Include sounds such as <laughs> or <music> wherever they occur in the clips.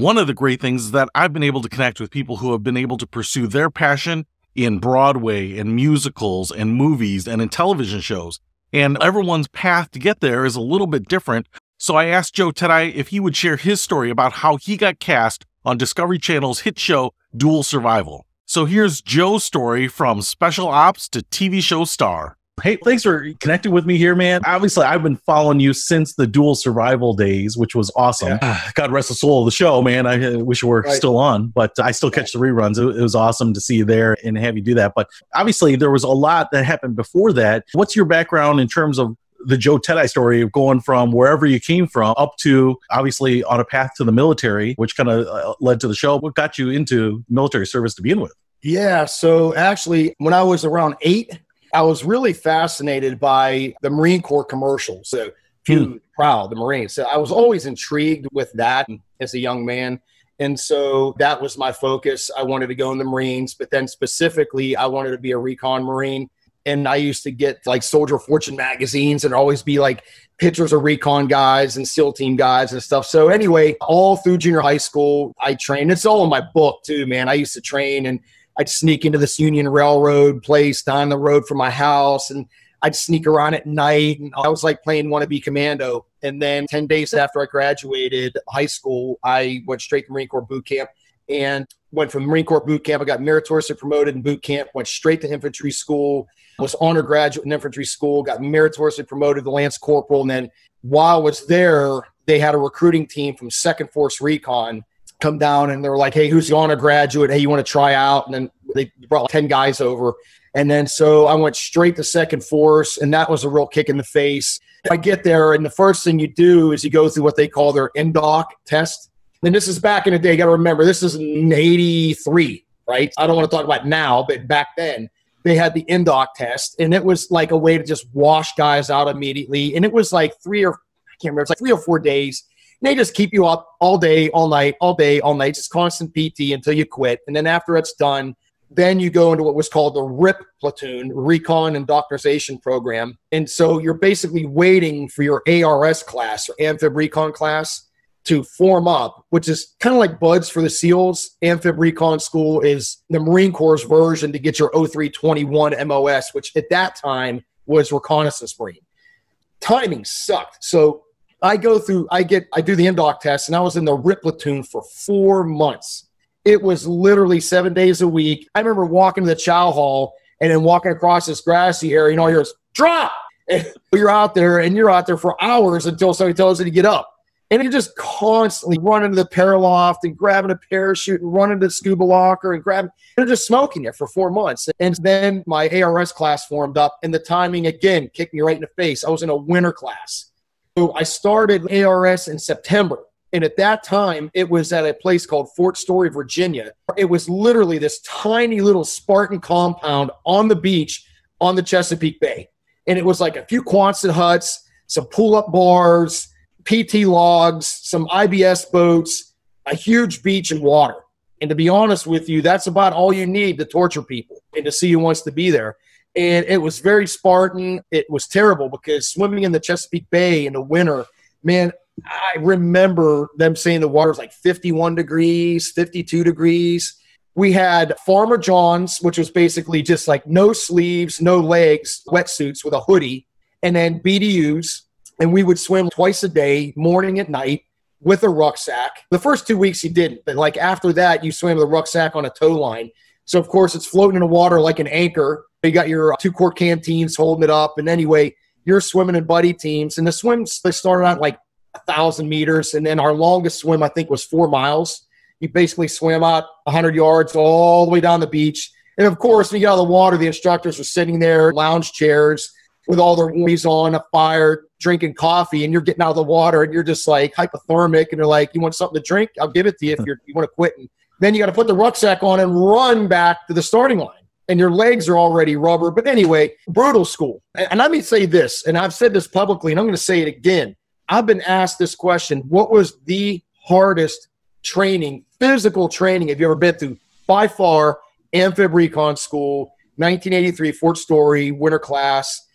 one of the great things is that I've been able to connect with people who have been able to pursue their passion in Broadway and musicals and movies and in television shows. And everyone's path to get there is a little bit different. So I asked Joe Teti if he would share his story about how he got cast on Discovery Channel's hit show Dual Survival. So here's Joe's story from special ops to TV show star. Hey, thanks for connecting with me here, man. Obviously, I've been following you since the dual survival days, which was awesome. Yeah. <sighs> God rest the soul of the show, man. I wish you were right. still on, but I still catch the reruns. It, was awesome to see you there and have you do that. But obviously, there was a lot that happened before that. What's your background in terms of the Joe Teti story of going from wherever you came from up to obviously on a path to the military, which kind of uh, led to the show. What got you into military service to begin with? Yeah. So actually, when I was around eight, I was really fascinated by the Marine Corps commercials. So, few hmm. proud, the Marines. So, I was always intrigued with that as a young man. And so that was my focus. I wanted to go in the Marines, but then specifically, I wanted to be a recon Marine. And I used to get like Soldier Fortune magazines and always be like pictures of recon guys and SEAL team guys and stuff. So, anyway, all through junior high school, I trained. It's all in my book, too, man. I used to train and I'd sneak into this Union Railroad place down the road from my house and I'd sneak around at night. And I was like playing wannabe commando. And then 10 days after I graduated high school, I went straight to Marine Corps boot camp and went from Marine Corps boot camp. I got meritoriously promoted in boot camp, went straight to infantry school, was honor graduate in infantry school, got meritoriously promoted to Lance Corporal. And then while I was there, they had a recruiting team from Second Force Recon come down and they were like, hey, who's going to graduate? Hey, you want to try out? And then they brought 10 guys over. And then so I went straight to second force, and that was a real kick in the face. I get there, and the first thing you do is you go through what they call their NDOC test. And this is back in the day. You got to remember, this is in 83, right? I don't want to talk about now, but back then they had the NDOC test, and it was like a way to just wash guys out immediately. And it was like three or I can't remember, it's like three or four days they just keep you up all day, all night, all day, all night, just constant PT until you quit. And then after it's done, then you go into what was called the RIP platoon, Recon and Indoctrination Program. And so you're basically waiting for your ARS class or Amphib Recon class to form up, which is kind of like BUD/S for the SEALs. Amphib Recon School is the Marine Corps' version to get your 0321 MOS, which at that time was Reconnaissance Marine. Timing sucked. So I go through, I get, I do the NDOC test, and I was in the RIP platoon for four months. It was literally seven days a week. I remember walking to the chow hall and then walking across this grassy area, and all you hear is drop. And <laughs> you're out there, and you're out there for hours until somebody tells you to get up. And you're just constantly running to the paraloft and grabbing a parachute and running to the scuba locker and grabbing, and just smoking it for four months. And then my ARS class formed up, and the timing again kicked me right in the face. I was in a winter class so I started ARS in September. And at that time, it was at a place called Fort Story, Virginia. It was literally this tiny little Spartan compound on the beach on the Chesapeake Bay. And it was like a few Quonset huts, some pull up bars, PT logs, some IBS boats, a huge beach and water. And to be honest with you, that's about all you need to torture people and to see who wants to be there and it was very Spartan. It was terrible because swimming in the Chesapeake Bay in the winter, man, I remember them saying the water was like 51 degrees, 52 degrees. We had Farmer John's, which was basically just like no sleeves, no legs, wetsuits with a hoodie, and then BDUs. And we would swim twice a day, morning and night, with a rucksack. The first two weeks you didn't, but like after that, you swam with a rucksack on a tow line. So, of course, it's floating in the water like an anchor you got your two quart canteens holding it up. And anyway, you're swimming in buddy teams. And the swims, they started out like a thousand meters. And then our longest swim, I think, was four miles. You basically swim out 100 yards all the way down the beach. And of course, when you get out of the water, the instructors are sitting there, lounge chairs with all their warmies on, a fire, drinking coffee, and you're getting out of the water and you're just like hypothermic. And they're like, You want something to drink? I'll give it to you if you want to quit. And then you got to put the rucksack on and run back to the starting line and your legs are already rubber. But anyway, brutal school. And let me say this, and I've said this publicly, and I'm going to say it again. I've been asked this question What was the hardest training, physical training, have you ever been through? By far, Amphib Recon School, 1983, Fort Story, winter class.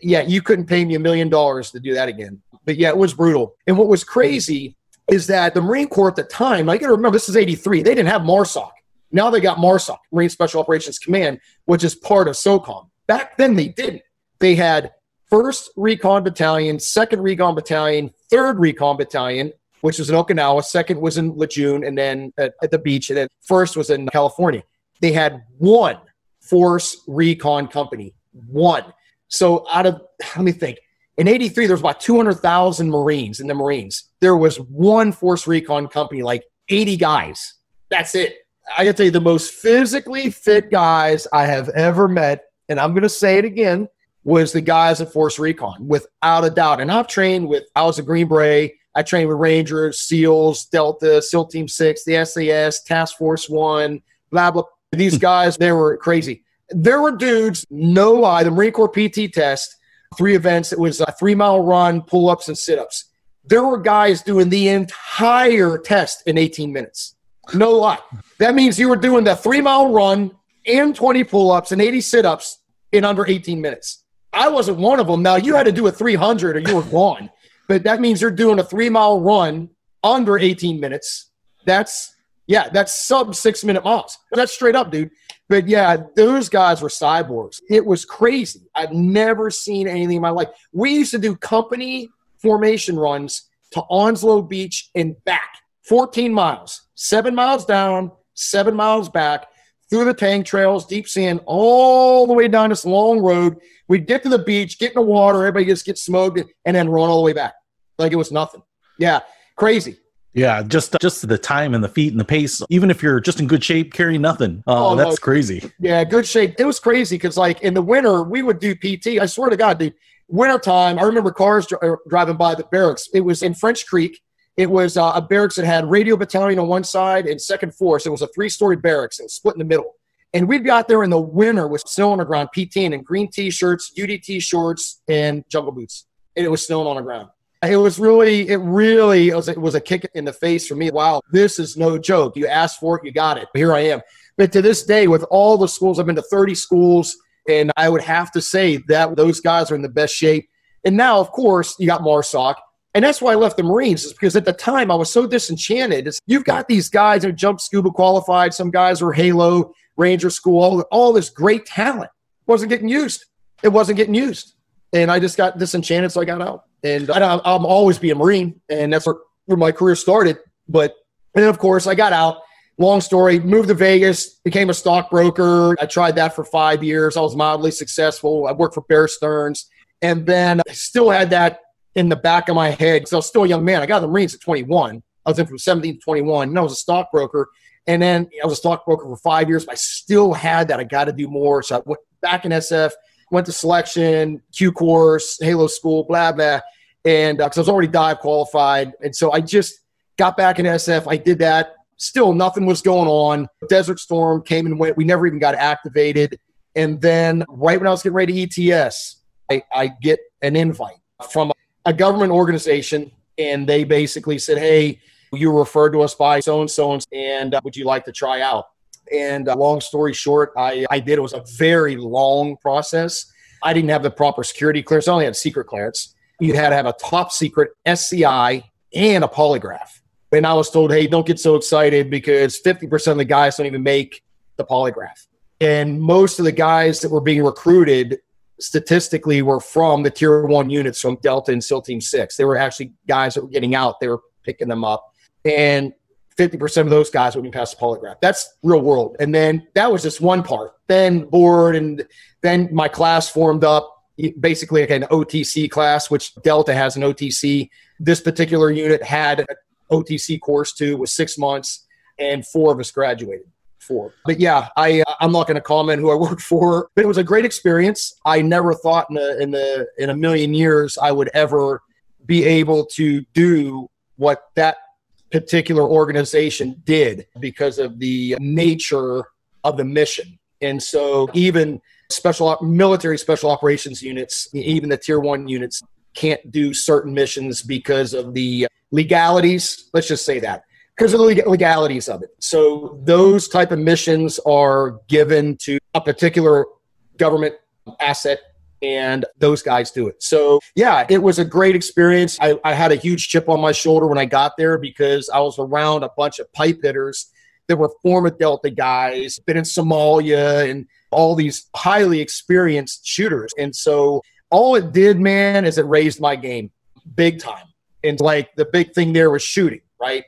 Yeah, you couldn't pay me a million dollars to do that again. But yeah, it was brutal. And what was crazy is that the Marine Corps at the time, I got to remember, this is 83, they didn't have MARSOC. Now they got MARSOC, Marine Special Operations Command, which is part of SOCOM. Back then they didn't. They had 1st Recon Battalion, 2nd Recon Battalion, 3rd Recon Battalion, which was in Okinawa, 2nd was in Lejeune, and then at, at the beach, and then 1st was in California. They had one Force Recon Company, one. So out of, let me think, in 83, there was about 200,000 Marines in the Marines. There was one Force Recon Company, like 80 guys. That's it. I can tell you the most physically fit guys I have ever met, and I'm going to say it again, was the guys at Force Recon, without a doubt. And I've trained with, I was a Green Beret. I trained with Rangers, SEALs, Delta, SEAL Team 6, the SAS, Task Force 1, blah, blah. These hmm. guys, they were crazy. There were dudes, no lie, the Marine Corps PT test, three events. It was a three mile run, pull ups, and sit ups. There were guys doing the entire test in 18 minutes. No lie. That means you were doing the three mile run and 20 pull ups and 80 sit ups in under 18 minutes. I wasn't one of them. Now you had to do a 300 or you were gone, but that means you're doing a three mile run under 18 minutes. That's yeah, that's sub six minute miles. That's straight up, dude. But yeah, those guys were cyborgs. It was crazy. I've never seen anything in my life. We used to do company formation runs to Onslow Beach and back, 14 miles, seven miles down, seven miles back, through the tank trails, deep sand, all the way down this long road. We'd get to the beach, get in the water, everybody just get smoked, and then run all the way back like it was nothing. Yeah, crazy. Yeah, just just the time and the feet and the pace. Even if you're just in good shape, carry nothing. Uh, oh, that's no. crazy. Yeah, good shape. It was crazy because like in the winter we would do PT. I swear to God, dude. Wintertime, I remember cars uh, driving by the barracks. It was in French Creek. It was uh, a barracks that had radio battalion on one side and second force. It was a three-story barracks and split in the middle. And we'd be out there in the winter with snow on the ground, PTing in green t-shirts, UDT shorts, and jungle boots. And it was snowing on the ground. It was really, it really was, it was a kick in the face for me. Wow, this is no joke. You asked for it, you got it. Here I am. But to this day, with all the schools, I've been to 30 schools, and I would have to say that those guys are in the best shape. And now, of course, you got Marsoc. And that's why I left the Marines, is because at the time I was so disenchanted. It's, you've got these guys who jump scuba qualified, some guys were Halo, Ranger School, all, all this great talent wasn't getting used. It wasn't getting used. And I just got disenchanted, so I got out and I, am always be a Marine, and that's where, where my career started. But and then of course I got out. Long story, moved to Vegas, became a stockbroker. I tried that for five years. I was mildly successful. I worked for Bear Stearns, and then I still had that in the back of my head because I was still a young man. I got the Marines at 21. I was in from 17 to 21, and I was a stockbroker. And then I was a stockbroker for five years, but I still had that. I got to do more. So I went back in SF, went to selection, Q course, Halo school, blah, blah. And because uh, I was already dive qualified. And so I just got back in SF. I did that. Still, nothing was going on. Desert Storm came and went. We never even got activated. And then, right when I was getting ready to ETS, I, I get an invite from a government organization. And they basically said, Hey, you were referred to us by so and so, and uh, would you like to try out? And uh, long story short, I, I did. It was a very long process. I didn't have the proper security clearance. I only had secret clearance. You had to have a top secret SCI and a polygraph. And I was told, hey, don't get so excited because 50% of the guys don't even make the polygraph. And most of the guys that were being recruited statistically were from the tier one units from Delta and SEAL Team 6. They were actually guys that were getting out, they were picking them up. And 50% of those guys would be past the polygraph. That's real world. And then that was just one part. Then board and then my class formed up basically like an OTC class, which Delta has an OTC. This particular unit had an OTC course too, was six months, and four of us graduated. Four. But yeah, I uh, I'm not going to comment who I <laughs> worked for, but it was a great experience. I never thought in a in the in a million years I would ever be able to do what that particular organization did because of the nature of the mission. And so even special military special operations units, even the tier one units can't do certain missions because of the legalities. Let's just say that because of the legalities of it. So those type of missions are given to a particular government asset and those guys do it. So, yeah, it was a great experience. I, I, had a huge chip on my shoulder when I got there because I was around a bunch of pipe hitters that were former Delta guys, been in Somalia and all these highly experienced shooters. And so, all it did, man, is it raised my game big time. And like the big thing there was shooting, right?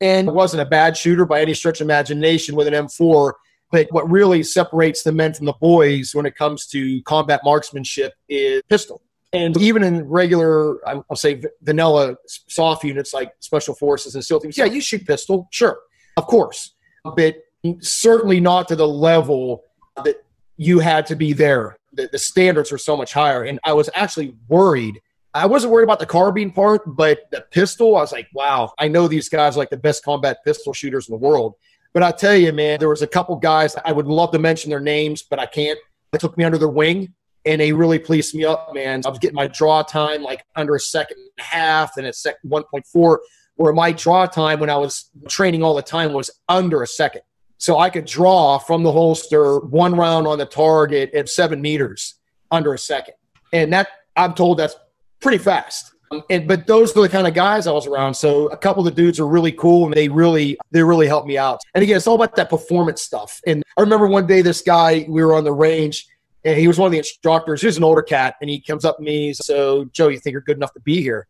and wasn't a bad shooter by any stretch of imagination with an M4 but what really separates the men from the boys when it comes to combat marksmanship is pistol. And even in regular, I'll say vanilla soft units like special forces and SEAL teams, yeah, you shoot pistol, sure, of course, but certainly not to the level that you had to be there. The, the standards are so much higher. And I was actually worried. I wasn't worried about the carbine part, but the pistol, I was like, wow, I know these guys are like the best combat pistol shooters in the world. But I tell you, man, there was a couple guys I would love to mention their names, but I can't. They took me under their wing and they really pleased me up, man. I was getting my draw time like under a second and a half and a second 1.4, where my draw time when I was training all the time was under a second. So I could draw from the holster one round on the target at seven meters under a second. And that I'm told that's pretty fast. And but those are the kind of guys I was around. So a couple of the dudes are really cool, and they really they really helped me out. And again, it's all about that performance stuff. And I remember one day this guy we were on the range, and he was one of the instructors. He was an older cat, and he comes up to me. So Joe, you think you're good enough to be here?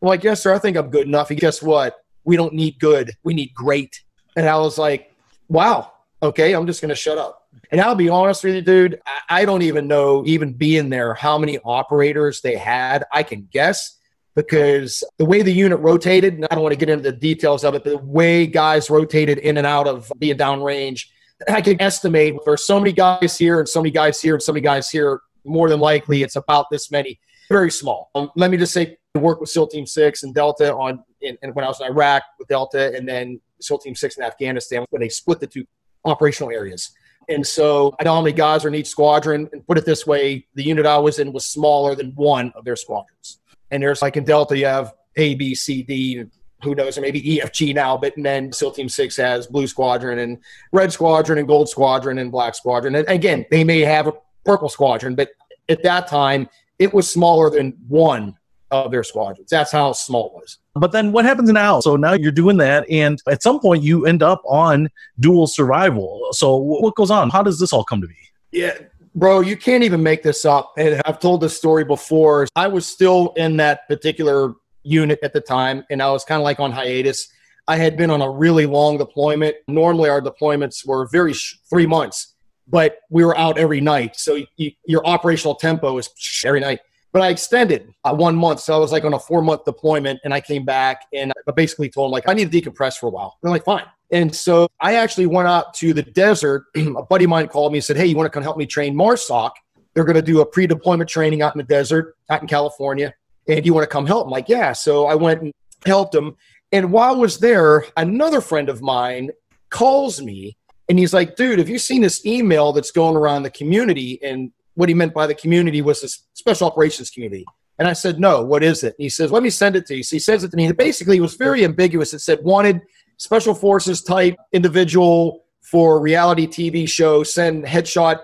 I'm like, yes, sir. I think I'm good enough. He guess what? We don't need good. We need great. And I was like, wow. Okay, I'm just to shut up. And I'll be honest with you, dude. I don't even know, even being there, how many operators they had. I can guess because the way the unit rotated, and I don't want to get into the details of it, but the way guys rotated in and out of being downrange, I can estimate there's so many guys here and so many guys here and so many guys here. More than likely, it's about this many. Very small. Um, let me just say, I worked with SEAL Team Six and Delta on, and when I was in Iraq with Delta, and then SEAL Team Six in Afghanistan when they split the two operational areas. And so I know how many guys are in each squadron. And put it this way, the unit I was in was smaller than one of their squadrons. And there's like in Delta, you have A, B, C, D, who knows, or maybe EFG now, but then SEAL Team 6 has Blue Squadron and Red Squadron and Gold Squadron and Black Squadron. And again, they may have a Purple Squadron, but at that time, it was smaller than one of their squadrons. That's how small it was. But then what happens now? So now you're doing that, and at some point you end up on dual survival. So what goes on? How does this all come to be? Yeah, Bro, you can't even make this up. And I've told this story before. I was still in that particular unit at the time, and I was kind of like on hiatus. I had been on a really long deployment. Normally, our deployments were very sh- three months, but we were out every night. So you, your operational tempo is every night. But I extended uh, one month, so I was like on a four month deployment, and I came back and I basically told them like I need to decompress for a while. They're like, fine. And so I actually went out to the desert. <clears throat> a buddy of mine called me and said, Hey, you want to come help me train MARSOC? They're going to do a pre deployment training out in the desert, out in California. And you want to come help? I'm like, Yeah. So I went and helped him. And while I was there, another friend of mine calls me and he's like, Dude, have you seen this email that's going around the community? And what he meant by the community was this special operations community. And I said, No, what is it? And he says, Let me send it to you. So he sends it to me. basically, it was very ambiguous. It said, Wanted special forces type individual for reality TV show, send headshot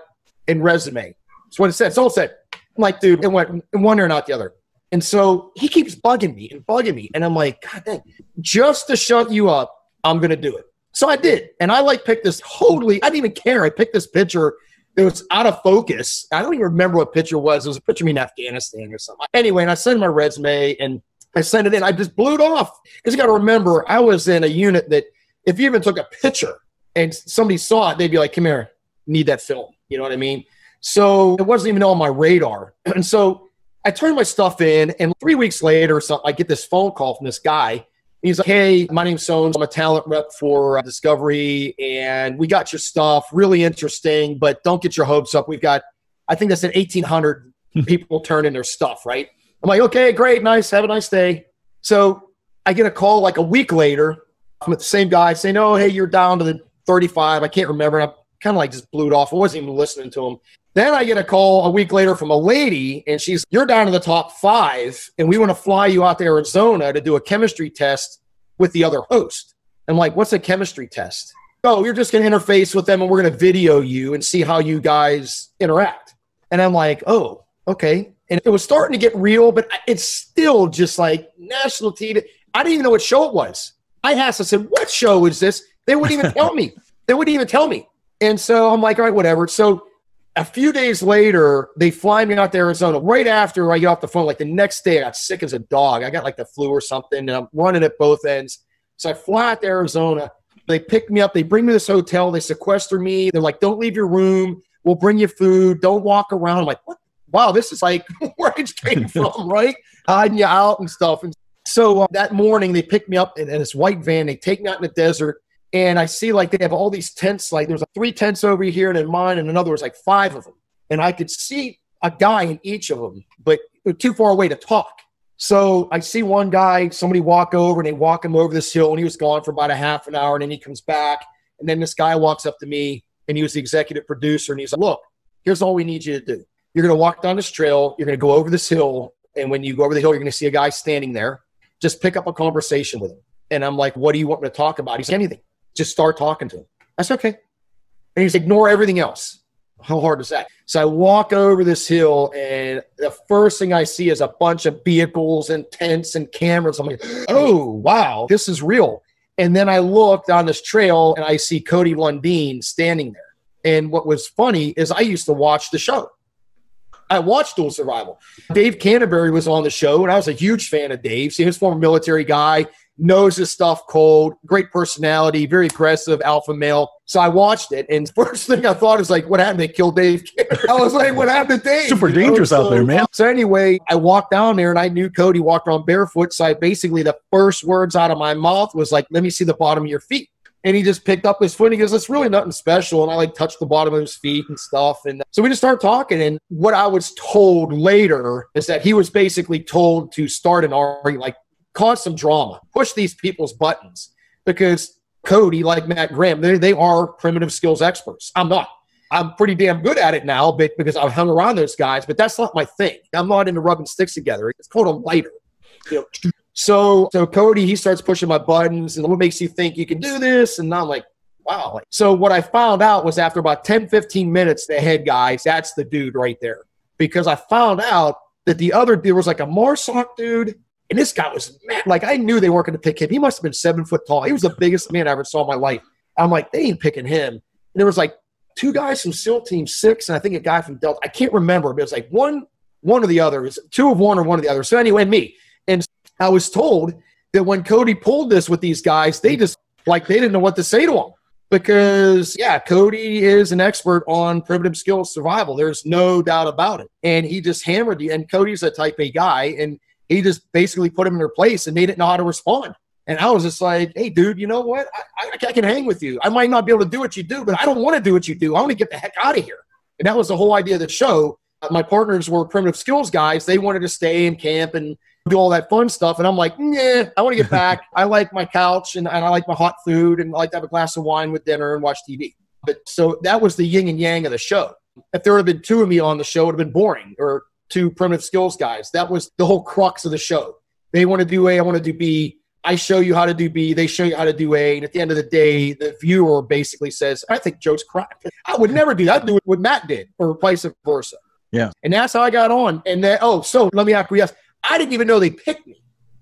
and resume. That's what it said. It's all said. I'm like, dude, it went in one or not the other. And so he keeps bugging me and bugging me. And I'm like, God dang, just to shut you up, I'm going to do it. So I did. And I like picked this totally, I didn't even care. I picked this picture that was out of focus. I don't even remember what picture was. It was a picture of me in Afghanistan or something. Anyway, and I sent my resume and I sent it in. I just blew it off. Because you got to remember, I was in a unit that if you even took a picture and somebody saw it, they'd be like, come here, need that film. You know what I mean? So it wasn't even on my radar. <clears throat> And so I turned my stuff in, and three weeks later, so I get this phone call from this guy. He's like, "Hey, my name's Sones. I'm a talent rep for uh, Discovery, and we got your stuff. Really interesting, but don't get your hopes up. We've got, I think that's at 1,800 people turn in their stuff, right? I'm like, okay, great, nice, have a nice day. So I get a call like a week later from the same guy saying, oh, hey, you're down to the 35. I can't remember. I kind of like just blew it off. I wasn't even listening to him. Then I get a call a week later from a lady, and she's, you're down to the top five, and we want to fly you out to Arizona to do a chemistry test with the other host. I'm like, what's a chemistry test? Oh, you're just going to interface with them, and we're going to video you and see how you guys interact. And I'm like, oh, okay. And it was starting to get real, but it's still just like national TV. I didn't even know what show it was. I asked, I said, what show is this? They wouldn't even tell me. <laughs> They wouldn't even tell me. And so I'm like, all right, whatever. So a few days later, they fly me out to Arizona. Right after I get off the phone, like the next day, I got sick as a dog. I got like the flu or something, and I'm running at both ends. So I fly out to Arizona. They pick me up. They bring me to this hotel. They sequester me. They're like, "Don't leave your room. We'll bring you food. Don't walk around." I'm like, "What? Wow, this is like <laughs> where I came <laughs> from, right? Hiding you out and stuff." And so uh, that morning, they pick me up in, in this white van. They take me out in the desert and I see like they have all these tents. Like there's like three tents over here, and in mine, and another was like five of them. And I could see a guy in each of them, but too far away to talk. So I see one guy, somebody walk over, and they walk him over this hill, and he was gone for about a half an hour, and then he comes back, and then this guy walks up to me, and he was the executive producer, and he's like, "Look, here's all we need you to do. You're going to walk down this trail. You're going to go over this hill, and when you go over the hill, you're going to see a guy standing there. Just pick up a conversation with him." And I'm like, "What do you want me to talk about?" He's like, anything just start talking to him. That's okay. And he's ignore everything else. How hard is that? So I walk over this hill, and the first thing I see is a bunch of vehicles and tents and cameras. I'm like, oh, wow, this is real. And then I look down this trail and I see Cody Lundin standing there. And what was funny is I used to watch the show. I watched Dual Survival. Dave Canterbury was on the show, and I was a huge fan of Dave. See, his former military guy knows his stuff cold, great personality, very aggressive, alpha male. So I watched it, and <laughs> first thing I thought is like, what happened? They killed Dave. <laughs> I was like, what happened to Dave? Super dangerous so, out there, man. So anyway, I walked down there, and I knew Cody walked around barefoot. So I basically the first words out of my mouth was like, "Let me see the bottom of your feet." And he just picked up his foot and he goes, It's really nothing special. And I like touched the bottom of his feet and stuff. And so we just started talking. And what I was told later is that he was basically told to start an argument, like cause some drama, push these people's buttons because Cody, like Matt Graham, they, they are primitive skills experts. I'm not. I'm pretty damn good at it now, but because I've hung around those guys, but that's not my thing. I'm not into rubbing sticks together. It's called a lighter. You know, so so Cody, he starts pushing my buttons and what makes you think you can do this? And I'm like, wow. So what I found out was after about 10, 15 minutes, the head guys, that's the dude right there. Because I found out that the other dude was like a Marsoc dude and this guy was mad. Like I knew they weren't going to pick him. He must have been seven foot tall. He was the biggest man I ever saw in my life. I'm like, they ain't picking him. And there was like two guys from SEAL Team Six, and I think a guy from Delta. I can't remember, but it was like one, one or the other. It was two of one or one of the other. So anyway, me. And I was told that when Cody pulled this with these guys, they just like they didn't know what to say to him because yeah, Cody is an expert on primitive skills survival. There's no doubt about it. And he just hammered you. And Cody's a type A guy, and he just basically put him in their place and they didn't know how to respond. And I was just like, hey, dude, you know what? I, I, I, can hang with you. I might not be able to do what you do, but I don't want to do what you do. I want to get the heck out of here. And that was the whole idea of the show. Uh, my partners were primitive skills guys. They wanted to stay in camp and do all that fun stuff. And I'm like, yeah, I want to get back. <laughs> I like my couch and, and I like my hot food and I like to have a glass of wine with dinner and watch TV. But so that was the yin and yang of the show. If there had been two of me on the show, it would have been boring or to primitive skills guys. That was the whole crux of the show. They want to do A, I want to do B. I show you how to do B, they show you how to do A. And at the end of the day, the viewer basically says, I think Joe's crap. I would never do that. I'd do what Matt did, or vice versa. Yeah. And that's how I got on. And then, oh, so let me acquiesce. I didn't even know they picked me.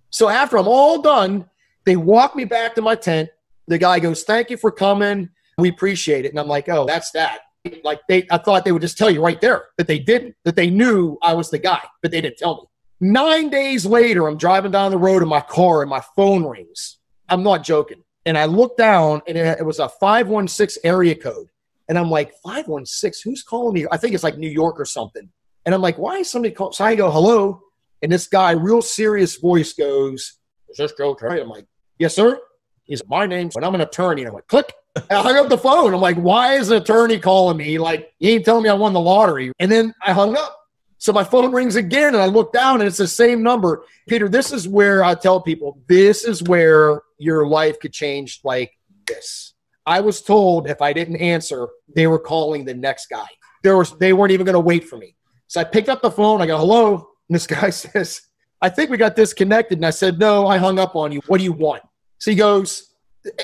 So after I'm all done, they walk me back to my tent. The guy goes, Thank you for coming. We appreciate it. And I'm like, Oh, that's that. Like they, I thought they would just tell you right there that they didn't, that they knew I was the guy, but they didn't tell me. Nine days later, I'm driving down the road in my car and my phone rings. I'm not joking. And I look down and it, was a 516 area code. And I'm like, 516? Who's calling me? I think it's like New York or something. And I'm like, why is somebody calling? So I go, hello. And this guy, real serious voice goes, Is this Joe Teti? I'm like, Yes, sir. He's my name's and I'm an attorney. And I'm like, click. I hung up the phone. I'm like, why is an attorney calling me? Like, he ain't telling me I won the lottery. And then I hung up. So my phone rings again and I look down and it's the same number. Peter, this is where I tell people this is where your life could change like this. I was told if I didn't answer, they were calling the next guy. There was they weren't even going to wait for me. So I picked up the phone. I go, hello. And this <laughs> guy says, I think we got disconnected. And I said, no, I hung up on you. What do you want? So he goes,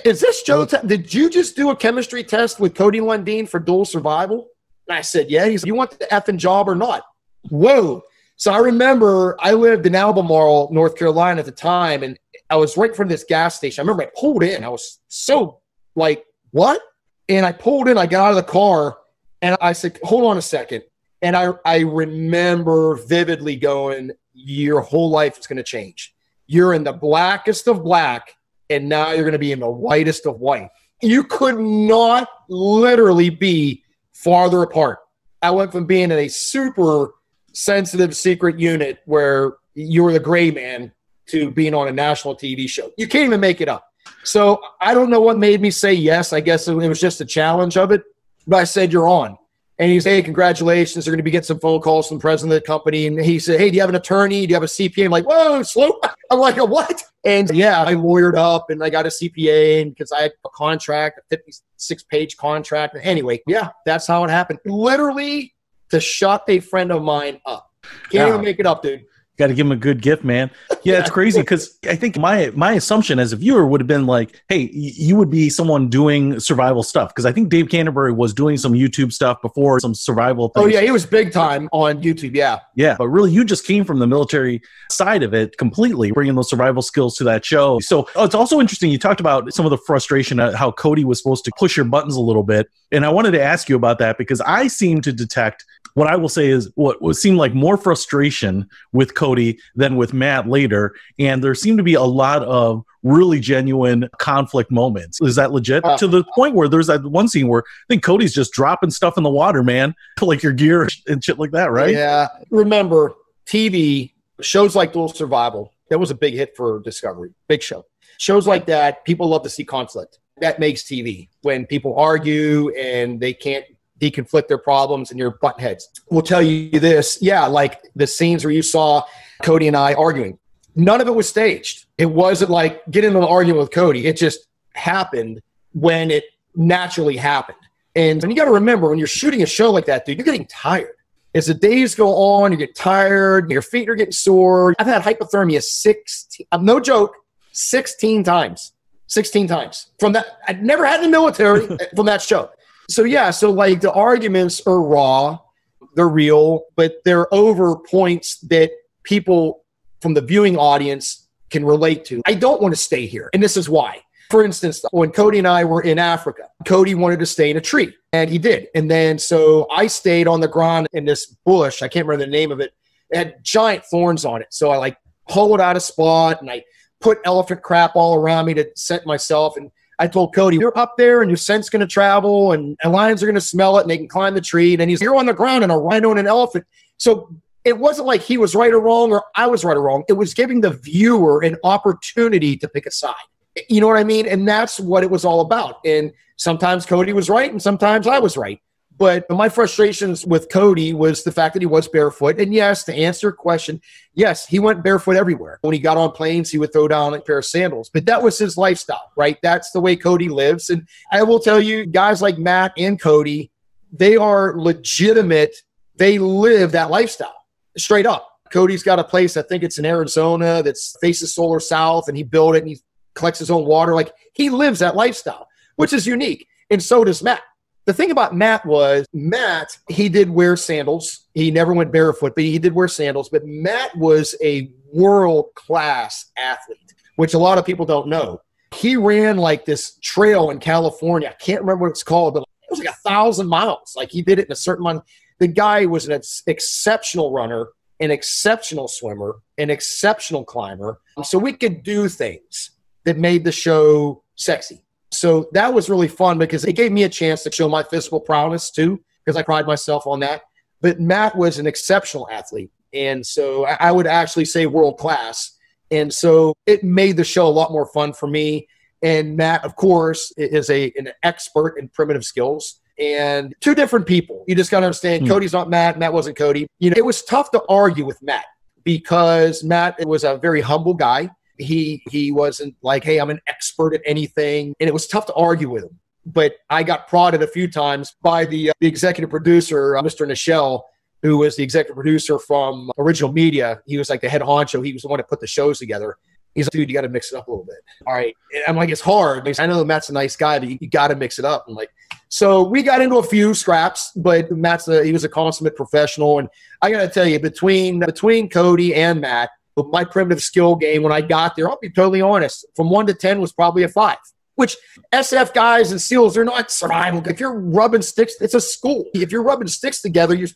is this Joe? Oh. Te- did you just do a chemistry test with Cody Lundin for dual survival? And I said, yeah. He's, you want the effing job or not? whoa. So I remember I lived in Albemarle, North Carolina at the time, and I was right in front of this gas station. I remember I pulled in. I was so like, what? And I pulled in, I got out of the car, and I said, hold on a second. And I, I remember vividly going, your whole life is going to change. You're in the blackest of black, and now you're going to be in the whitest of white. You could not literally be farther apart. I went from being in a super sensitive secret unit where you were the gray man to being on a national TV show. You can't even make it up. So I don't know what made me say yes. I guess it was just a challenge of it. But I said, You're on. And he said, Hey, congratulations. They're going to be getting some phone calls from the president of the company. And he said, Hey, do you have an attorney? Do you have a CPA? I'm like, Whoa, slow. I'm like, What? And yeah, I lawyered up and I got a CPA and because I had a contract, a 56 page contract. Anyway, yeah, that's how it happened. Literally to shut a friend of mine up. Can't yeah. even make it up, dude. Got to give him a good gift, man. Yeah, it's crazy because I think my my assumption as a viewer would have been like, hey, you would be someone doing survival stuff because I think Dave Canterbury was doing some YouTube stuff before some survival. Oh, things. Oh yeah, he was big time on YouTube. Yeah, yeah, but really, you just came from the military side of it completely, bringing those survival skills to that show. So oh, it's also interesting. You talked about some of the frustration at how Cody was supposed to push your buttons a little bit, and I wanted to ask you about that because I seem to detect what I will say is what would seem like more frustration with Cody than with Matt later. And there seemed to be a lot of really genuine conflict moments. Is that legit? Uh, to the point where there's that one scene where I think Cody's just dropping stuff in the water, man, <laughs> like your gear and shit like that, right? Yeah. Remember, TV shows like Dual Survival, that was a big hit for Discovery, big show. Shows like that, people love to see conflict. That makes TV when people argue and they can't deconflict their problems and your butt heads. We'll tell you this. Yeah, like the scenes where you saw Cody and I arguing, none of it was staged. It wasn't like get into an argument with Cody. It just happened when it naturally happened. And, and you got to remember when you're shooting a show like that, dude, you're getting tired. As the days go on, you get tired, your feet are getting sore. I've had hypothermia 16, I'm no joke, 16 times. 16 times from that. I'd never had in the military <laughs> from that show. So yeah, so like the arguments are raw, they're real, but they're over points that people from the viewing audience can relate to. I don't want to stay here, and this is why. For instance, when Cody and I were in Africa, Cody wanted to stay in a tree, and he did. And then so I stayed on the ground in this bush. I can't remember the name of it. It had giant thorns on it. So I like hollowed out a spot and I put elephant crap all around me to set myself. And I told Cody, you're up there and your scent's going to travel and, and lions are going to smell it and they can climb the tree. And he's, you're on the ground and a rhino and an elephant. So it wasn't like he was right or wrong or I was right or wrong. It was giving the viewer an opportunity to pick a side. You know what I mean? And that's what it was all about. And sometimes Cody was right and sometimes I was right. But my frustrations with Cody was the fact that he was barefoot. And yes, to answer your question, yes, he went barefoot everywhere. When he got on planes, he would throw down a pair of sandals. But that was his lifestyle, right? That's the way Cody lives. And I will tell you, guys like Matt and Cody, they are legitimate. They live that lifestyle straight up. Cody's got a place, I think it's in Arizona, that's faces solar south, and he built it and he collects his own water. Like he lives that lifestyle, which is unique. And so does Matt. The thing about Matt was Matt, he did wear sandals. He never went barefoot, but he did wear sandals. But Matt was a world class athlete, which a lot of people don't know. He ran like this trail in California. I can't remember what it's called, but it was like a thousand miles. Like he did it in a certain month. The guy was an exceptional runner, an exceptional swimmer, an exceptional climber. So we could do things that made the show sexy. So that was really fun because it gave me a chance to show my physical prowess too, because I pride myself on that. But Matt was an exceptional athlete. And so I would actually say world class. And so it made the show a lot more fun for me. And Matt, of course, is a, an expert in primitive skills and two different people. You just got to understand mm. Cody's not Matt, Matt wasn't Cody. You know, it was tough to argue with Matt because Matt was a very humble guy he he wasn't like, hey, I'm an expert at anything, and it was tough to argue with him. But I got prodded a few times by the uh, the executive producer, uh, Mr. Nichelle, who was the executive producer from Original Media. He was like the head honcho. He was the one that put the shows together. He's like, dude, you got to mix it up a little bit. All right. And I'm like, it's hard. I know Matt's a nice guy, but you, you got to mix it up. I'm like, So we got into a few scraps, but Matt's a, he was a consummate professional, and I got to tell you, between between Cody and Matt, my primitive skill game when I got there, I'll be totally honest, from one to ten was probably a five. Which SF guys and SEALs are not survival. If you're rubbing sticks, it's a school. If you're rubbing sticks together, you're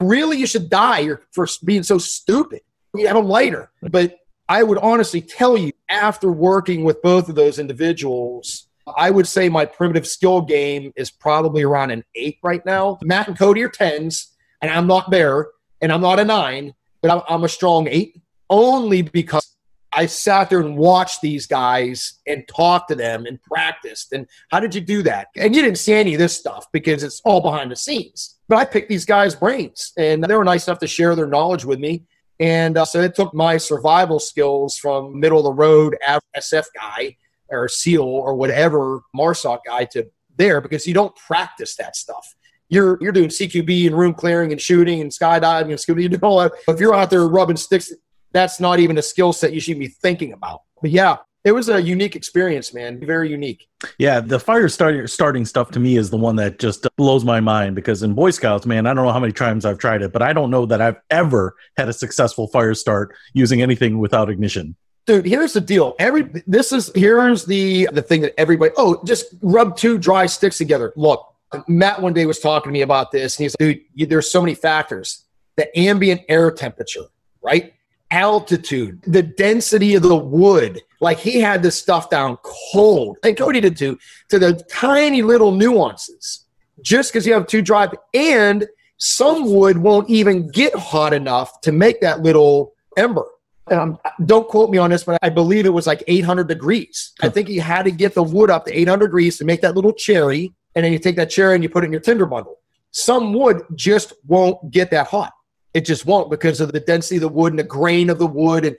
really you should die for being so stupid. You have them later, but I would honestly tell you after working with both of those individuals I would say my primitive skill game is probably around an eight right now. Matt and Cody are tens, and I'm not there, and I'm not a nine, but I'm, I'm a strong eight only because I sat there and watched these guys and talked to them and practiced. And how did you do that? And you didn't see any of this stuff because it's all behind the scenes. But I picked these guys' brains, and they were nice enough to share their knowledge with me. And uh, so it took my survival skills from middle of the road SF guy or SEAL or whatever MARSOC guy to there because you don't practice that stuff. You're you're doing CQB and room clearing and shooting and skydiving and scuba. You do all that. If you're out there rubbing sticks, that's not even a skill set you should be thinking about. But yeah, it was a unique experience, man. Very unique. Yeah, the fire starter starting stuff to me is the one that just blows my mind because in Boy Scouts, man, I don't know how many times I've tried it, but I don't know that I've ever had a successful fire start using anything without ignition dude here's the deal. Every this is here's the the thing that everybody oh just rub two dry sticks together. Look matt one day was talking to me about this and he's like dude you, there's so many factors. The ambient air temperature right? Altitude the density of the wood. Like he had this stuff down cold. And cody did too to the tiny little nuances just because you have two dry and some wood won't even get hot enough to make that little ember um, don't quote me on this, but I believe it was like 800 degrees. I think you had to get the wood up to 800 degrees to make that little cherry, and then you take that cherry and you put it in your tinder bundle. Some wood just won't get that hot. It just won't because of the density of the wood and the grain of the wood, and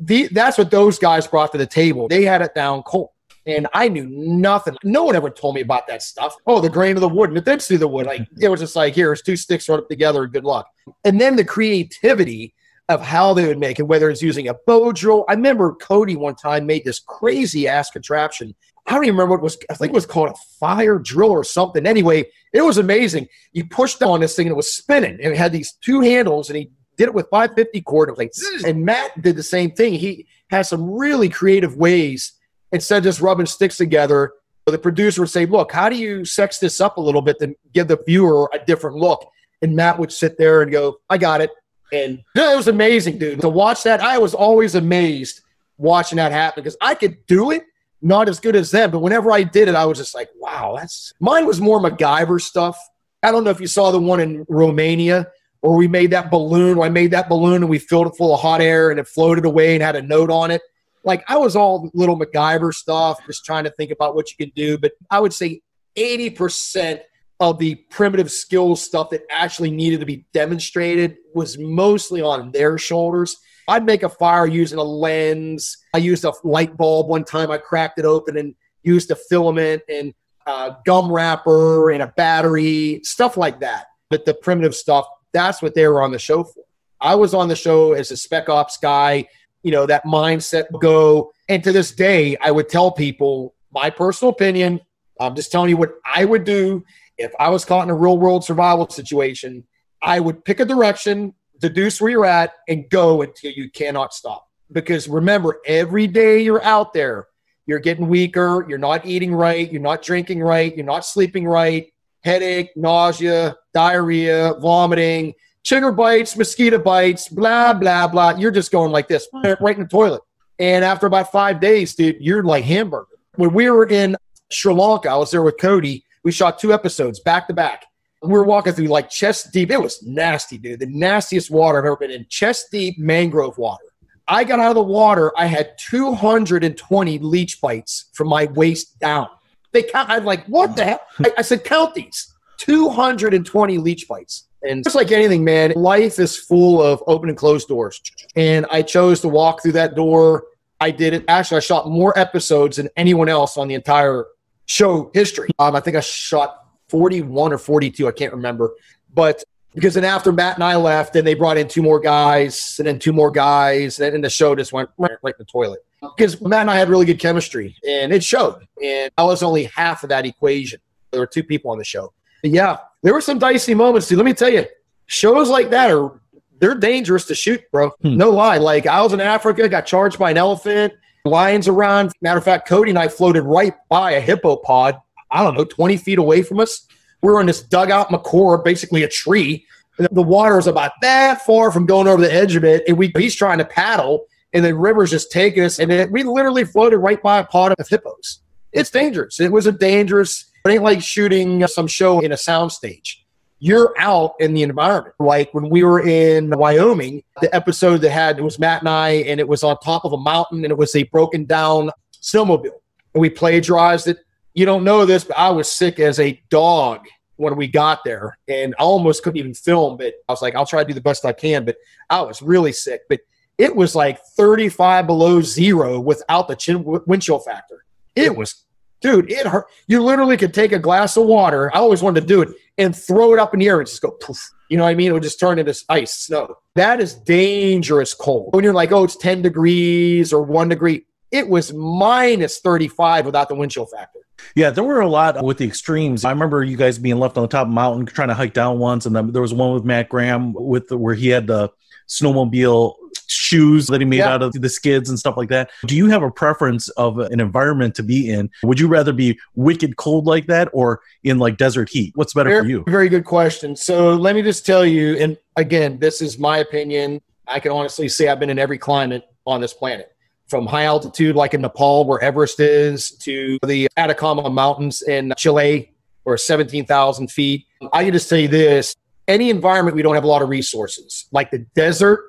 the, that's what those guys brought to the table. They had it down cold, and I knew nothing. No one ever told me about that stuff. Oh, the grain of the wood and the density of the wood. Like <laughs> it was just like here's two sticks right up together. Good luck. And then the creativity of how they would make it, whether it's using a bow drill. I remember Cody one time made this crazy ass contraption. I don't even remember what it was. I think it was called a fire drill or something. Anyway, it was amazing. He pushed on this thing and it was spinning. And it had these two handles and he did it with 550 cord. It like, mm. and Matt did the same thing. He has some really creative ways instead of just rubbing sticks together. The producer would say, Look, how do you sex this up a little bit to give the viewer a different look? And Matt would sit there and go, I got it. And it was amazing, dude. To watch that, I was always amazed watching that happen because I could do it, not as good as them. But whenever I did it, I was just like, wow, that's mine was more MacGyver stuff. I don't know if you saw the one in Romania where we made that balloon. I made that balloon and we filled it full of hot air and it floated away and had a note on it. Like I was all little MacGyver stuff, just trying to think about what you can do. But I would say 80% of the primitive skills stuff that actually needed to be demonstrated was mostly on their shoulders. I'd make a fire using a lens. I used a light bulb one time. I cracked it open and used a filament and a gum wrapper and a battery, stuff like that. But the primitive stuff, that's what they were on the show for. I was on the show as a spec ops guy, you know, that mindset go. And to this day, I would tell people my personal opinion. I'm just telling you what I would do if I was caught in a real world survival situation, I would pick a direction, deduce where you're at, and go until you cannot stop. Because remember, every day you're out there, you're getting weaker, you're not eating right, you're not drinking right, you're not sleeping right, headache, nausea, diarrhea, vomiting, sugar bites, mosquito bites, blah, blah, blah. You're just going like this, <laughs> right in the toilet. And after about five days, dude, you're like hamburger. When we were in Sri Lanka, I was there with Cody we shot two episodes back to back. We were walking through like chest deep. It was nasty, dude. The nastiest water I've ever been in. Chest deep mangrove water. I got out of the water. I had 220 leech bites from my waist down. They count. I'm like, what the hell? I, I said, count these. 220 leech bites. And just like anything, man, life is full of open and closed doors. And I chose to walk through that door. I did it. Actually, I shot more episodes than anyone else on the entire show history. Um, I think I shot 41 or 42. I can't remember. But because then after Matt and I left, then they brought in two more guys and then two more guys. And then the show just went right, in the toilet. Because Matt and I had really good chemistry and it showed. And I was only half of that equation. There were two people on the show. But yeah, there were some dicey moments. Dude, let me tell you, shows like that are they're dangerous to shoot, bro. Hmm. No lie. Like I was in Africa, got charged by an elephant, lions around. Matter of fact, Cody and I floated right by a hippo pod. I don't know, 20 feet away from us. We were in this dugout mokoro, basically a tree. The water is about that far from going over the edge of it, and we he's trying to paddle, and the river's just taking us, and it, we literally floated right by a pod of hippos. It's dangerous. It was a dangerous. It ain't like shooting some show in a soundstage. You're out in the environment. Like when we were in Wyoming, the episode that had it was Matt and I, and it was on top of a mountain, and it was a broken down snowmobile, and we plagiarized it. You don't know this, but I was sick as a dog when we got there and I almost couldn't even film, but I was like, I'll try to do the best I can. But I was really sick. But it was like 35 below zero without the chin wind chill factor. It was, dude, it hurt. You literally could take a glass of water. I always wanted to do it and throw it up in the air and just go poof. You know what I mean? It would just turn into ice, snow. That is dangerous cold. When you're like, oh, it's 10 degrees or one degree, it was minus 35 without the wind chill factor. Yeah, there were a lot with the extremes. I remember you guys being left on the top of the mountain trying to hike down once, and then there was one with Matt Graham with the, where he had the snowmobile shoes that he made yeah. out of the skids and stuff like that. Do you have a preference of an environment to be in? Would you rather be wicked cold like that or in like desert heat? What's better very, for you? Very good question. So let me just tell you, and again, this is my opinion. I can honestly say I've been in every climate on this planet from high altitude, like in Nepal, where Everest is, to the Atacama Mountains in Chile, or 17,000 feet. I can just say this any environment we don't have a lot of resources, like the desert,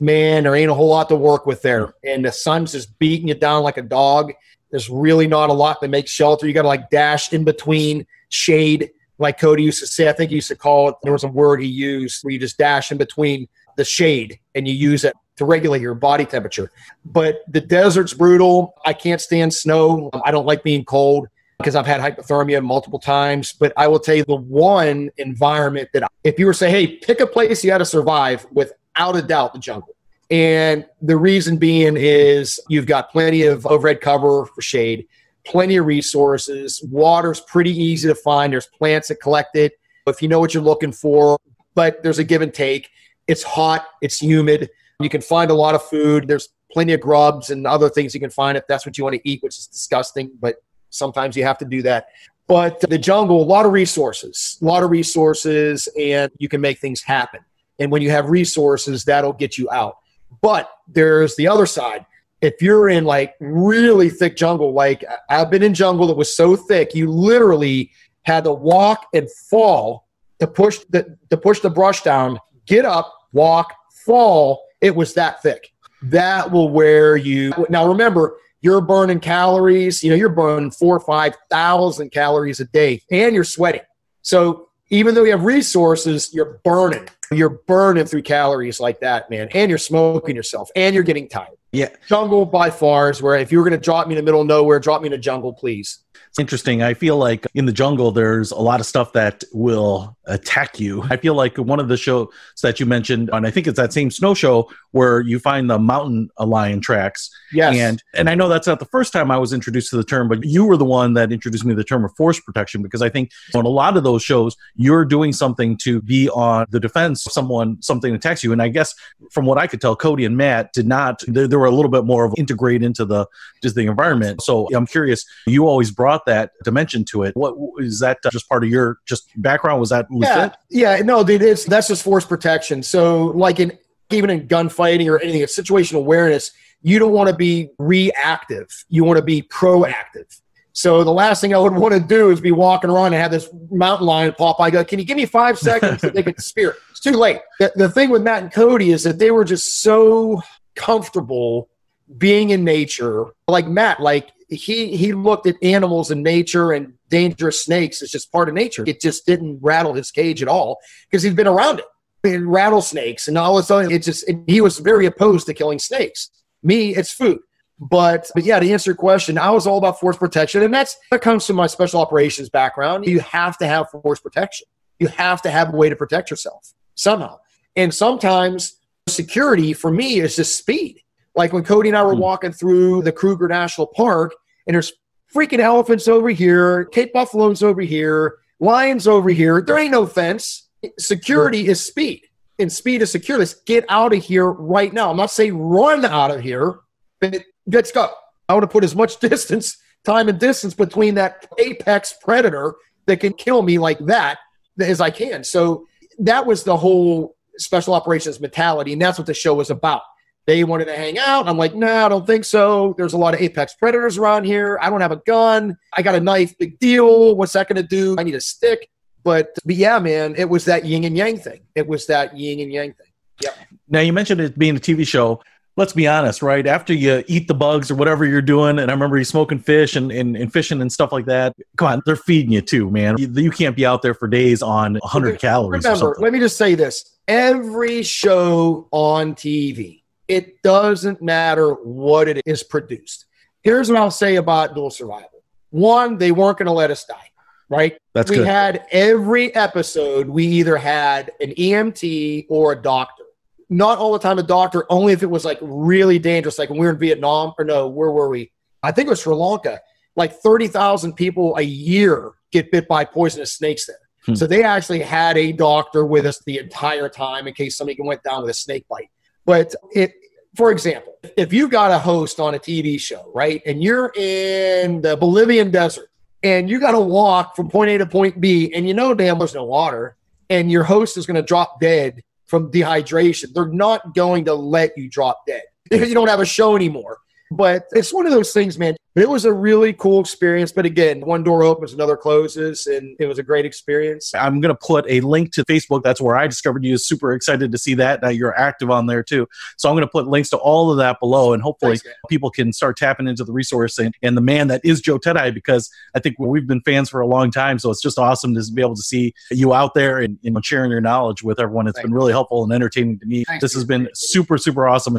man, there ain't a whole lot to work with there. And the sun's just beating you down like a dog. There's really not a lot that makes shelter. You got to like dash in between shade, like Cody used to say. I think he used to call it, there was a word he used where you just dash in between the shade and you use it to regulate your body temperature. But the desert's brutal. I can't stand snow. I don't like being cold because I've had hypothermia multiple times. But I will tell you the one environment that if you were to say, hey, pick a place you got to survive, without a doubt, the jungle. And the reason being is you've got plenty of overhead cover for shade, plenty of resources. Water's pretty easy to find. There's plants that collect it if you know what you're looking for, but there's a give and take. It's hot, it's humid. You can find a lot of food. There's plenty of grubs and other things you can find if that's what you want to eat, which is disgusting, but sometimes you have to do that. But the jungle, a lot of resources, a lot of resources, and you can make things happen. And when you have resources, that'll get you out. But there's the other side. If you're in like really thick jungle, like I've been in jungle that was so thick, you literally had to walk and fall to push the to push the brush down, get up, walk, fall, it was that thick. That will wear you. Now, remember, you're burning calories. You know, you're burning four or 5,000 calories a day and you're sweating. So even though you have resources, you're burning. You're burning through calories like that, man. And you're smoking yourself and you're getting tired. Yeah. Jungle by far is where if you were going to drop me in the middle of nowhere, drop me in a jungle, please. It's interesting. I feel like in the jungle, there's a lot of stuff that will attack you. I feel like one of the shows that you mentioned, and I think it's that same snow show where you find the mountain lion tracks. Yes. And and I know that's not the first time I was introduced to the term, but you were the one that introduced me to the term of force protection because I think on a lot of those shows, you're doing something to be on the defense someone something attacks you. And I guess from what I could tell, Cody and Matt did not. They, they were a little bit more of integrate into the just the environment. So I'm curious. You always brought that dimension to it. What is that? Uh, just part of your just background? Was that yeah, yeah, no, dude, it's that's just force protection. So, like in even in gunfighting or anything, it's situational awareness. You don't want to be reactive. You want to be proactive. So the last thing I would want to do is be walking around and have this mountain lion pop. I go, can you give me five seconds to take a spear? It's too late. The, the thing with Matt and Cody is that they were just so comfortable being in nature. Like Matt, like he he looked at animals and nature and dangerous snakes as just part of nature. It just didn't rattle his cage at all because he'd been around it. And rattlesnakes and all of a sudden it just he was very opposed to killing snakes. Me, it's food. But but yeah, to answer your question, I was all about force protection, and that's that comes from my special operations background. You have to have force protection. You have to have a way to protect yourself somehow. And sometimes security for me is just speed. Like when Cody and I were hmm. walking through the Kruger National Park, and there's freaking elephants over here, Cape Buffaloes over here, lions over here. There ain't no fence. Security is speed, and speed is secure. Let's get out of here right now. I'm not saying run out of here, but let's go. I want to put as much <laughs> distance, time, and distance between that apex predator that can kill me like that as I can. So that was the whole special operations mentality, and that's what the show was about. They wanted to hang out. I'm like, no, nah, I don't think so. There's a lot of apex predators around here. I don't have a gun. I got a knife. Big deal. What's that going to do? I need a stick. But, but yeah, man, it was that yin and yang thing. It was that yin and yang thing. Yep. Now you mentioned it being a TV show. Let's be honest, right? After you eat the bugs or whatever you're doing, and I remember you smoking fish and, and, and fishing and stuff like that. Come on, they're feeding you too, man. You, you can't be out there for days on 100 calories. Remember, let me just say this: every show on TV, it doesn't matter what it is produced. Here's what I'll say about dual survival: one, they weren't going to let us die right? That's we good. had every episode, we either had an EMT or a doctor. Not all the time a doctor, only if it was like really dangerous, like when we were in Vietnam, or no, where were we? I think it was Sri Lanka. Like 30,000 people a year get bit by poisonous snakes there. Hmm. So they actually had a doctor with us the entire time in case somebody went down with a snake bite. But it, for example, if you've got a host on a TV show, right, and you're in the Bolivian desert, and you got to walk from point A to point B, and you know damn there's no water, and your host is going to drop dead from dehydration. They're not going to let you drop dead because <laughs> you don't have a show anymore. But it's one of those things, man. It was a really cool experience. But again, one door opens, another closes, and it was a great experience. I'm going to put a link to Facebook. That's where I discovered you. Super excited to see that. Now you're active on there too. So I'm going to put links to all of that below, and hopefully Thanks, people can start tapping into the resource and, and the man that is Joe Teti, because I think we've been fans for a long time. So it's just awesome to be able to see you out there and, and sharing your knowledge with everyone. It's Thanks. been really helpful and entertaining to me. Thanks, this has been super, super awesome.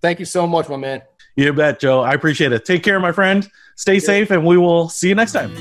Thank you so much, my man. You bet, Joe. I appreciate it. Take care, my friend. Stay safe, and we will see you next time.